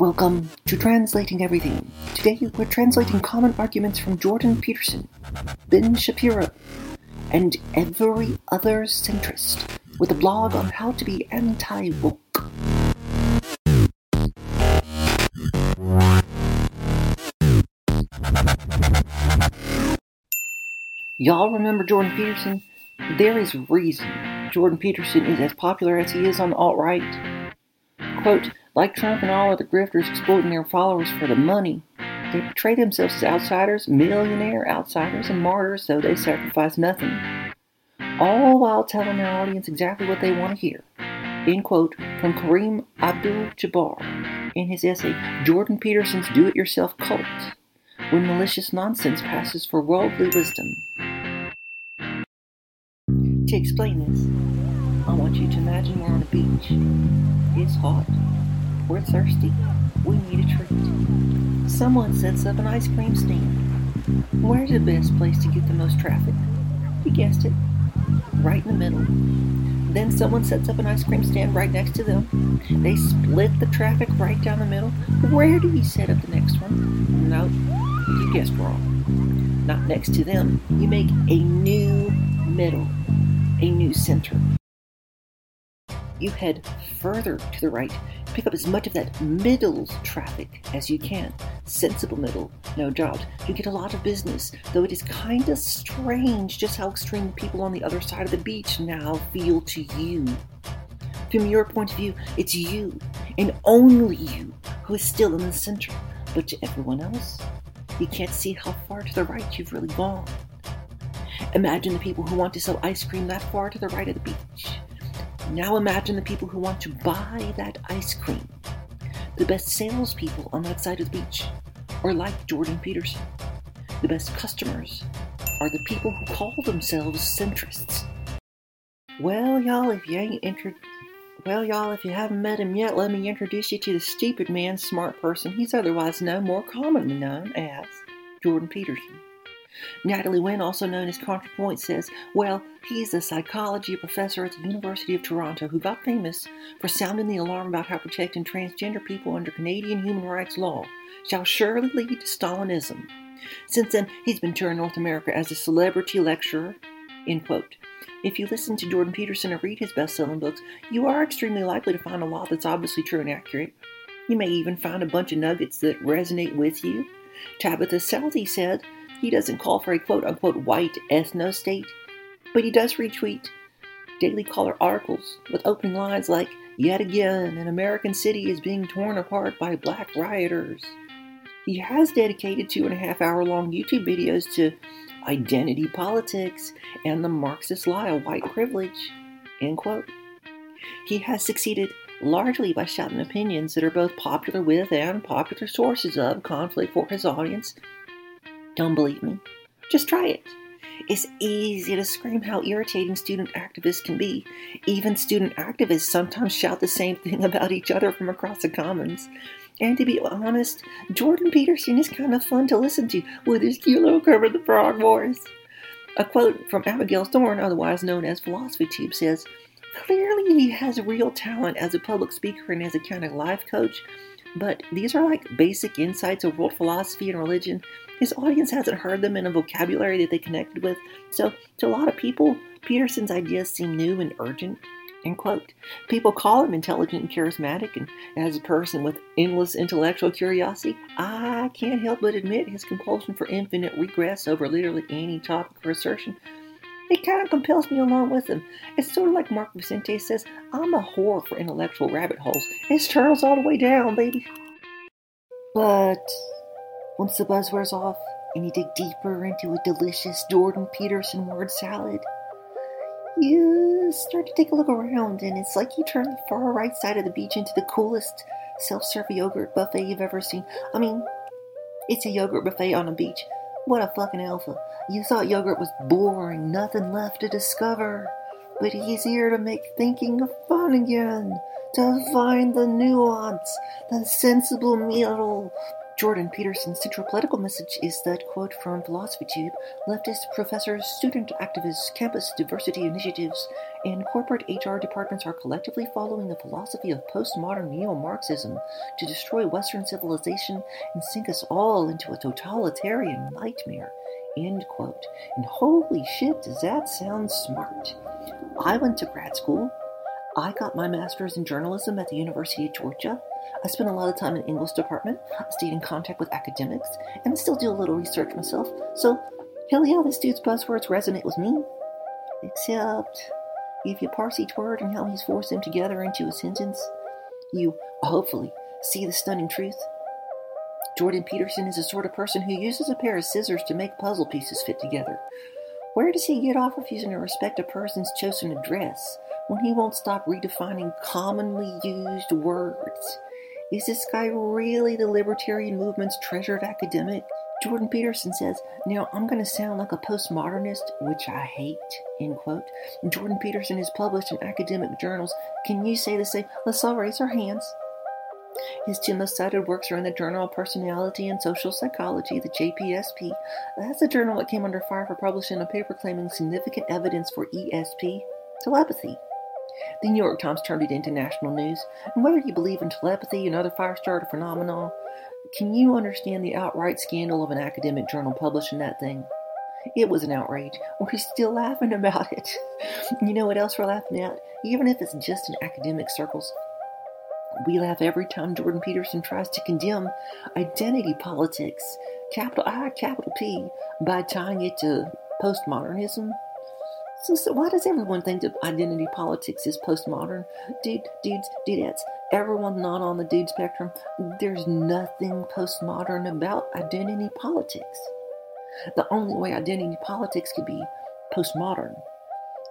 Welcome to Translating Everything. Today we're translating common arguments from Jordan Peterson, Ben Shapiro, and every other centrist with a blog on how to be anti woke. Y'all remember Jordan Peterson? There is reason Jordan Peterson is as popular as he is on the alt right. Quote, like Trump and all other grifters exploiting their followers for the money, they portray themselves as outsiders, millionaire outsiders, and martyrs, though they sacrifice nothing. All while telling their audience exactly what they want to hear. End quote from Kareem Abdul Jabbar in his essay, Jordan Peterson's Do It Yourself Cult When Malicious Nonsense Passes for Worldly Wisdom. To explain this, I want you to imagine we're on a beach. It's hot. We're thirsty. We need a treat. Someone sets up an ice cream stand. Where's the best place to get the most traffic? You guessed it. Right in the middle. Then someone sets up an ice cream stand right next to them. They split the traffic right down the middle. Where do you set up the next one? No, you guessed wrong. Not next to them. You make a new middle, a new center you head further to the right, pick up as much of that middle traffic as you can. Sensible middle, no doubt. You get a lot of business, though it is kind of strange just how extreme people on the other side of the beach now feel to you. From your point of view, it's you, and only you, who is still in the center. But to everyone else, you can't see how far to the right you've really gone. Imagine the people who want to sell ice cream that far to the right of the beach. Now imagine the people who want to buy that ice cream. The best salespeople on that side of the beach are like Jordan Peterson. The best customers are the people who call themselves centrists. Well, y'all, if you ain't intro- well, y'all, if you haven't met him yet, let me introduce you to the stupid man, smart person. He's otherwise known, more commonly known as Jordan Peterson. Natalie Wynn, also known as ContraPoint, says, well, he's a psychology professor at the University of Toronto who got famous for sounding the alarm about how protecting transgender people under Canadian human rights law shall surely lead to Stalinism. Since then, he's been touring North America as a celebrity lecturer. End quote. If you listen to Jordan Peterson or read his best selling books, you are extremely likely to find a lot that's obviously true and accurate. You may even find a bunch of nuggets that resonate with you. Tabatha Southey said, he doesn't call for a quote unquote white ethno state, but he does retweet Daily Caller articles with opening lines like, Yet again, an American city is being torn apart by black rioters. He has dedicated two and a half hour long YouTube videos to identity politics and the Marxist lie of white privilege. End quote. He has succeeded largely by shouting opinions that are both popular with and popular sources of conflict for his audience don't believe me? Just try it. It's easy to scream how irritating student activists can be. Even student activists sometimes shout the same thing about each other from across the commons. And to be honest, Jordan Peterson is kind of fun to listen to with his cute little Kermit the Frog voice. A quote from Abigail Thorn, otherwise known as Philosophy Tube, says, Clearly he has real talent as a public speaker and as a kind of life coach, but these are like basic insights of world philosophy and religion his audience hasn't heard them in a vocabulary that they connected with, so to a lot of people, Peterson's ideas seem new and urgent. End quote. People call him intelligent and charismatic, and as a person with endless intellectual curiosity, I can't help but admit his compulsion for infinite regress over literally any topic or assertion. It kind of compels me along with him. It's sort of like Mark Vicente says, I'm a whore for intellectual rabbit holes. It's turtles all the way down, baby. But once the buzz wears off and you dig deeper into a delicious Jordan Peterson word salad, you start to take a look around, and it's like you turn the far right side of the beach into the coolest self serve yogurt buffet you've ever seen. I mean, it's a yogurt buffet on a beach. What a fucking alpha. You thought yogurt was boring, nothing left to discover. But he's here to make thinking fun again, to find the nuance, the sensible middle, Jordan Peterson's central political message is that quote from PhilosophyTube leftist professors, student activists, campus diversity initiatives, and corporate HR departments are collectively following the philosophy of postmodern neo Marxism to destroy Western civilization and sink us all into a totalitarian nightmare. End quote. And holy shit, does that sound smart? I went to grad school. I got my master's in journalism at the University of Georgia. I spent a lot of time in English department, I stayed in contact with academics, and I still do a little research myself. So, hell yeah, this dude's buzzwords resonate with me. Except, if you parse each word and how he's forced them together into a sentence, you hopefully see the stunning truth. Jordan Peterson is the sort of person who uses a pair of scissors to make puzzle pieces fit together. Where does he get off refusing to respect a person's chosen address when he won't stop redefining commonly used words? Is this guy really the libertarian movement's treasured academic? Jordan Peterson says, Now I'm going to sound like a postmodernist, which I hate, end quote. Jordan Peterson is published in academic journals. Can you say the same? Let's all raise our hands. His two most cited works are in the Journal of Personality and Social Psychology, the JPSP. That's a journal that came under fire for publishing a paper claiming significant evidence for ESP, telepathy. The New York Times turned it into national news. And whether you believe in telepathy and other fire starter phenomena, can you understand the outright scandal of an academic journal publishing that thing? It was an outrage. We're still laughing about it. You know what else we're laughing at? Even if it's just in academic circles. We laugh every time Jordan Peterson tries to condemn identity politics, capital I, capital P, by tying it to postmodernism so, so, why does everyone think that identity politics is postmodern? Dude, dudes, dudettes, everyone not on the dude spectrum, there's nothing postmodern about identity politics. The only way identity politics could be postmodern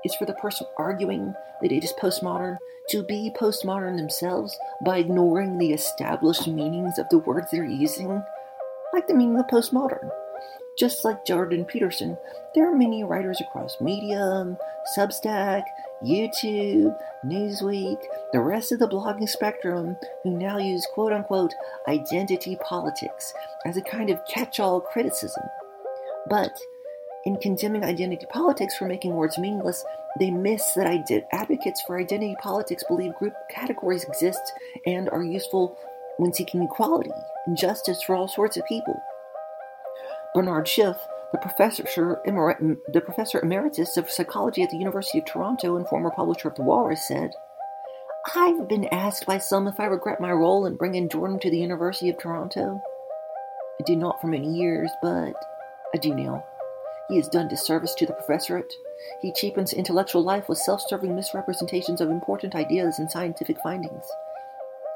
is for the person arguing that it is postmodern to be postmodern themselves by ignoring the established meanings of the words they're using, like the meaning of postmodern. Just like Jordan Peterson, there are many writers across Medium, Substack, YouTube, Newsweek, the rest of the blogging spectrum who now use quote unquote identity politics as a kind of catch all criticism. But in condemning identity politics for making words meaningless, they miss that advocates for identity politics believe group categories exist and are useful when seeking equality and justice for all sorts of people. Bernard Schiff, the professor, the professor emeritus of psychology at the University of Toronto and former publisher of The Walrus, said, I've been asked by some if I regret my role in bringing Jordan to the University of Toronto. I did not for many years, but I do now. He has done disservice to the professorate. He cheapens intellectual life with self serving misrepresentations of important ideas and scientific findings.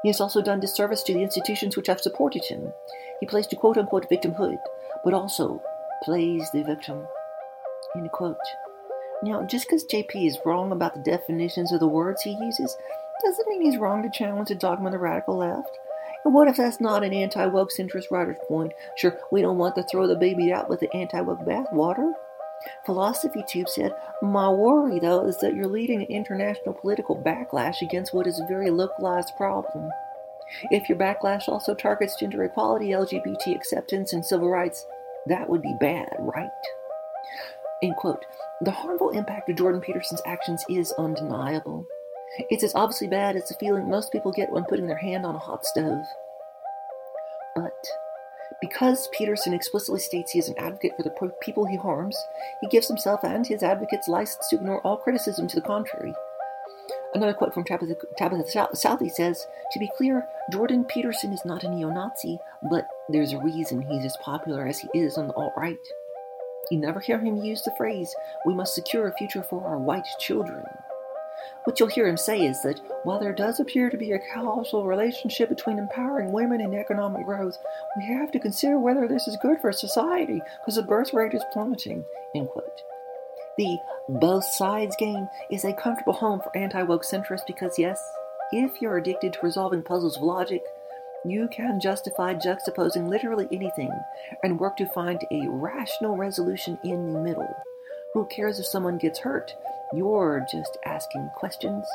He has also done disservice to the institutions which have supported him. He plays to quote unquote victimhood, but also plays the victim. End quote. Now, just because JP is wrong about the definitions of the words he uses, doesn't mean he's wrong to challenge the dogma of the radical left. And what if that's not an anti woke centrist writer's point? Sure, we don't want to throw the baby out with the anti woke bathwater. Philosophy Tube said, My worry, though, is that you're leading an international political backlash against what is a very localized problem. If your backlash also targets gender equality, LGBT acceptance, and civil rights, that would be bad, right? End quote. The harmful impact of Jordan Peterson's actions is undeniable. It's as obviously bad as the feeling most people get when putting their hand on a hot stove. But because Peterson explicitly states he is an advocate for the people he harms, he gives himself and his advocates license to ignore all criticism to the contrary. Another quote from Tabatha, Tabatha Southey says, To be clear, Jordan Peterson is not a neo Nazi, but there's a reason he's as popular as he is on the alt right. You never hear him use the phrase, We must secure a future for our white children. What you'll hear him say is that while there does appear to be a causal relationship between empowering women and economic growth, we have to consider whether this is good for society because the birth rate is plummeting. End quote. The both sides game is a comfortable home for anti woke centrists because, yes, if you're addicted to resolving puzzles of logic, you can justify juxtaposing literally anything and work to find a rational resolution in the middle. Who cares if someone gets hurt? You're just asking questions.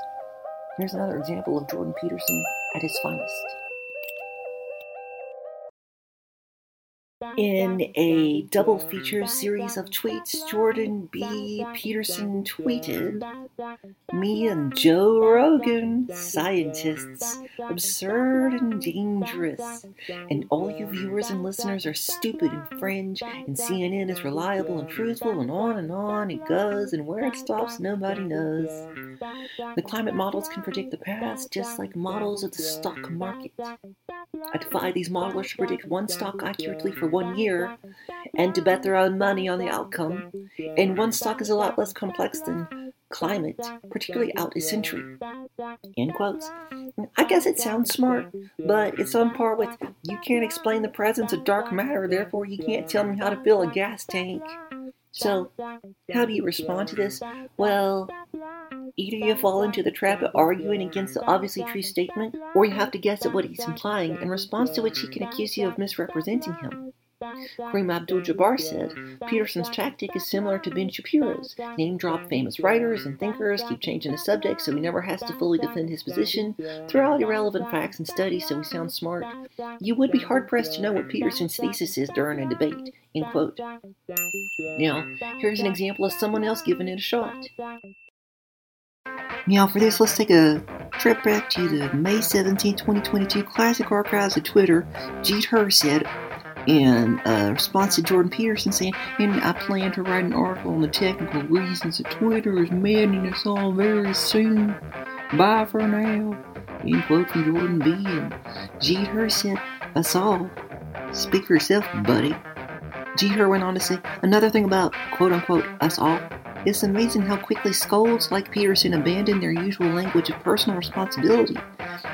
Here's another example of Jordan Peterson at his finest. In a double feature series of tweets, Jordan B. Peterson tweeted, Me and Joe Rogan, scientists, absurd and dangerous. And all you viewers and listeners are stupid and fringe, and CNN is reliable and truthful, and on and on it goes, and where it stops, nobody knows. The climate models can predict the past just like models of the stock market. I defy these modelers to predict one stock accurately for one year and to bet their own money on the outcome. And one stock is a lot less complex than climate, particularly out a century. End quotes. I guess it sounds smart, but it's on par with you can't explain the presence of dark matter, therefore you can't tell me how to fill a gas tank. So, how do you respond to this? Well, either you fall into the trap of arguing against the obviously true statement, or you have to guess at what he's implying, in response to which he can accuse you of misrepresenting him. Kareem Abdul Jabbar said Peterson's tactic is similar to Ben Shapiro's name drop famous writers and thinkers, keep changing the subject so he never has to fully defend his position, throw out irrelevant facts and studies so he sounds smart. You would be hard pressed to know what Peterson's thesis is during a debate. End quote. Now, here's an example of someone else giving it a shot. Now, for this, let's take a trip back to the May 17, 2022 Classic Archives of Twitter. Jeet Heer said, in uh, response to Jordan Peterson saying, I plan to write an article on the technical reasons that Twitter is maddening us all very soon. Bye for now. End quote from Jordan B. And Jeet Heer said, us all. Speak for yourself, buddy. Jeet Heer went on to say, another thing about quote unquote us all it's amazing how quickly scolds like Peterson abandon their usual language of personal responsibility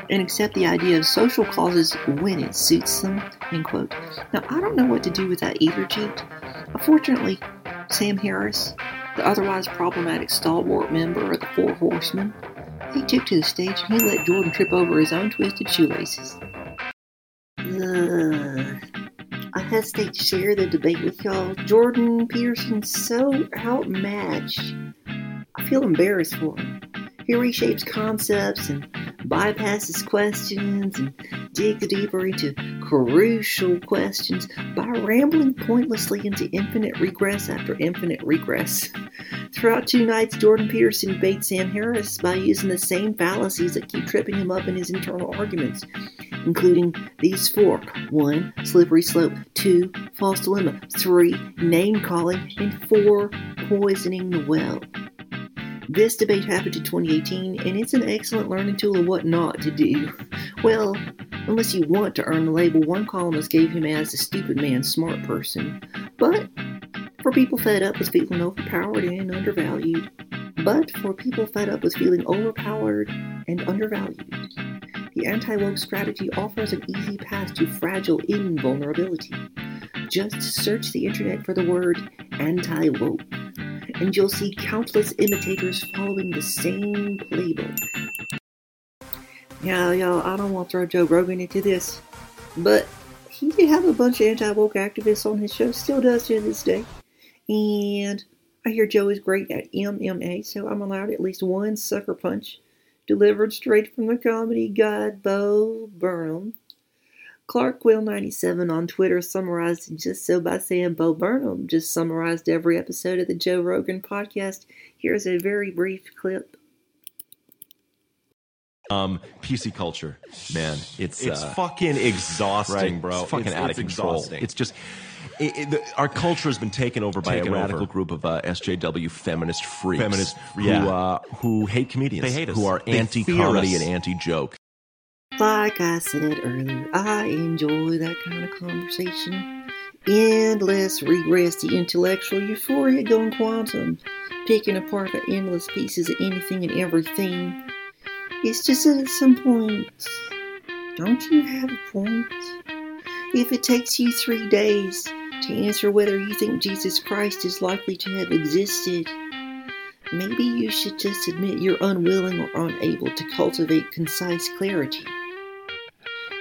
and accept the idea of social causes when it suits them. End quote. Now, I don't know what to do with that either, Jeet. Unfortunately, Sam Harris, the otherwise problematic stalwart member of the Four Horsemen, he took to the stage and he let Jordan trip over his own twisted shoelaces. Uh, I hesitate to share the debate with y'all. Jordan Peterson's so outmatched. I feel embarrassed for him. He reshapes concepts and bypasses questions and digs deeper into crucial questions by rambling pointlessly into infinite regress after infinite regress. Throughout two nights, Jordan Peterson baits Sam Harris by using the same fallacies that keep tripping him up in his internal arguments, including these four 1. Slippery slope, 2. False dilemma, 3. Name calling, and 4. Poisoning the well. This debate happened in 2018, and it's an excellent learning tool of what not to do. Well, unless you want to earn the label one columnist gave him as a stupid man, smart person. But for people fed up with feeling overpowered and undervalued. But for people fed up with feeling overpowered and undervalued. The anti woke strategy offers an easy path to fragile invulnerability. Just search the internet for the word anti woke and you'll see countless imitators following the same playbook. Yeah, y'all, I don't want to throw Joe Rogan into this, but he did have a bunch of anti woke activists on his show, still does to this day. And I hear Joe is great at MMA, so I'm allowed at least one sucker punch delivered straight from the comedy god Bo Burnham. Clark Will 97 on Twitter summarized it just so by saying Bo Burnham just summarized every episode of the Joe Rogan podcast. Here's a very brief clip. Um, PC culture, man, it's It's uh, fucking exhausting, right? bro. It's fucking It's- out it's of control. exhausting. It's just it, it, the, our culture has been taken over by Taken a radical over. group of uh, SJW feminist freaks, Feminist- who yeah. uh, who hate comedians, They hate us. who are anti-comedy and anti-joke. Like I said earlier, I enjoy that kind of conversation. Endless regress the intellectual euphoria going quantum, picking apart the endless pieces of anything and everything. It's just that at some point, don't you have a point? If it takes you three days to answer whether you think Jesus Christ is likely to have existed, maybe you should just admit you're unwilling or unable to cultivate concise clarity.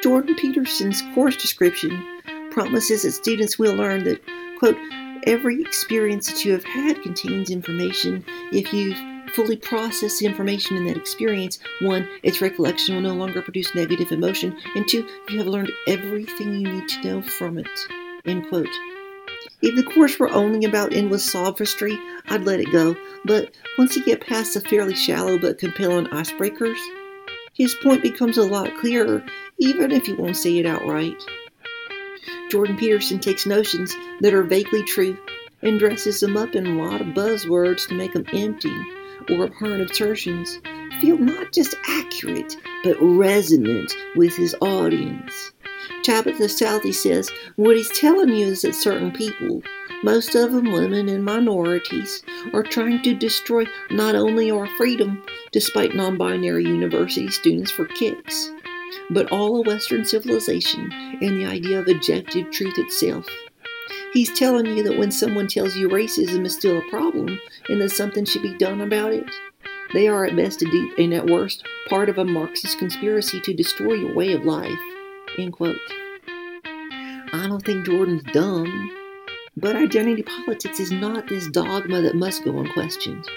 Jordan Peterson's course description promises that students will learn that, quote, every experience that you have had contains information. If you've fully process the information in that experience, one, its recollection will no longer produce negative emotion, and two, you have learned everything you need to know from it. End quote. If the course were only about endless sophistry, I'd let it go, but once you get past the fairly shallow but compelling icebreakers, his point becomes a lot clearer, even if you won't say it outright. Jordan Peterson takes notions that are vaguely true and dresses them up in a lot of buzzwords to make them empty or abhorrent assertions feel not just accurate but resonant with his audience. Tabatha Southey says what he's telling you is that certain people, most of them women and minorities, are trying to destroy not only our freedom, despite non binary university students for kicks, but all of Western civilization and the idea of objective truth itself. He's telling you that when someone tells you racism is still a problem and that something should be done about it, they are at best a deep and at worst part of a Marxist conspiracy to destroy your way of life. End quote. I don't think Jordan's dumb, but identity politics is not this dogma that must go unquestioned.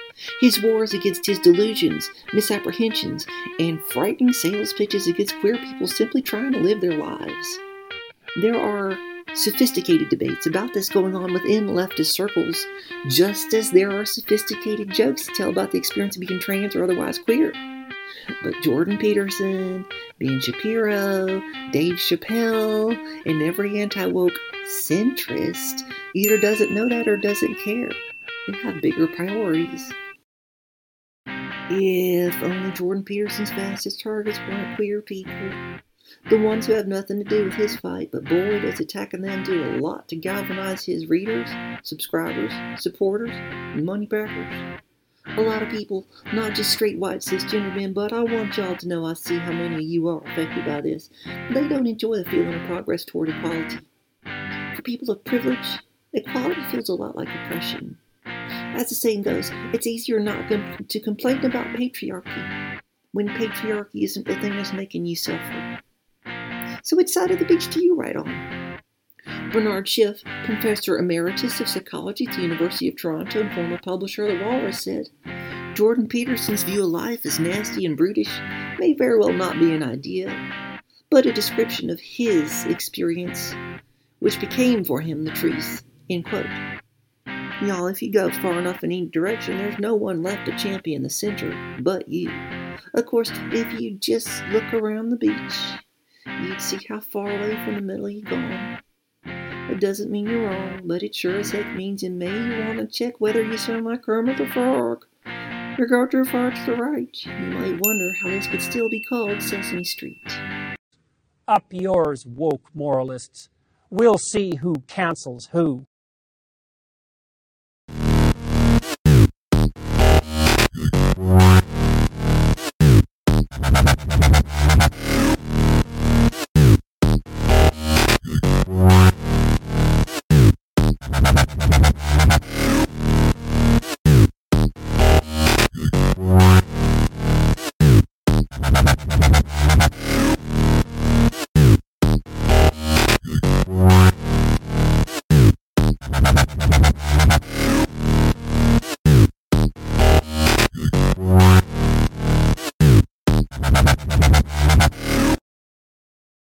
His wars against his delusions, misapprehensions, and frightening sales pitches against queer people simply trying to live their lives. There are sophisticated debates about this going on within leftist circles, just as there are sophisticated jokes to tell about the experience of being trans or otherwise queer. But Jordan Peterson, Ben Shapiro, Dave Chappelle, and every anti woke centrist either doesn't know that or doesn't care. They have bigger priorities. If only Jordan Peterson's fastest targets weren't queer people. The ones who have nothing to do with his fight, but boy, does attacking them do a lot to galvanize his readers, subscribers, supporters, and money backers. A lot of people, not just straight white cisgender men, but I want y'all to know I see how many of you are affected by this. They don't enjoy the feeling of progress toward equality. For people of privilege, equality feels a lot like oppression. As the saying goes, it's easier not to complain about patriarchy when patriarchy isn't the thing that's making you suffer. So which side of the beach do you ride on? Bernard Schiff, professor emeritus of psychology at the University of Toronto and former publisher of The Walrus, said, Jordan Peterson's view of life as nasty and brutish may very well not be an idea, but a description of his experience, which became for him the truth. End quote. Y'all, if you go far enough in any direction, there's no one left to champion the center but you. Of course, if you just look around the beach, You'd see how far away from the middle you've gone. It doesn't mean you're wrong, but it sure as heck means you may you want to check whether you sound like Kermit the Frog. Regard your far to the right. You might wonder how this could still be called Sesame Street. Up yours, woke moralists. We'll see who cancels who.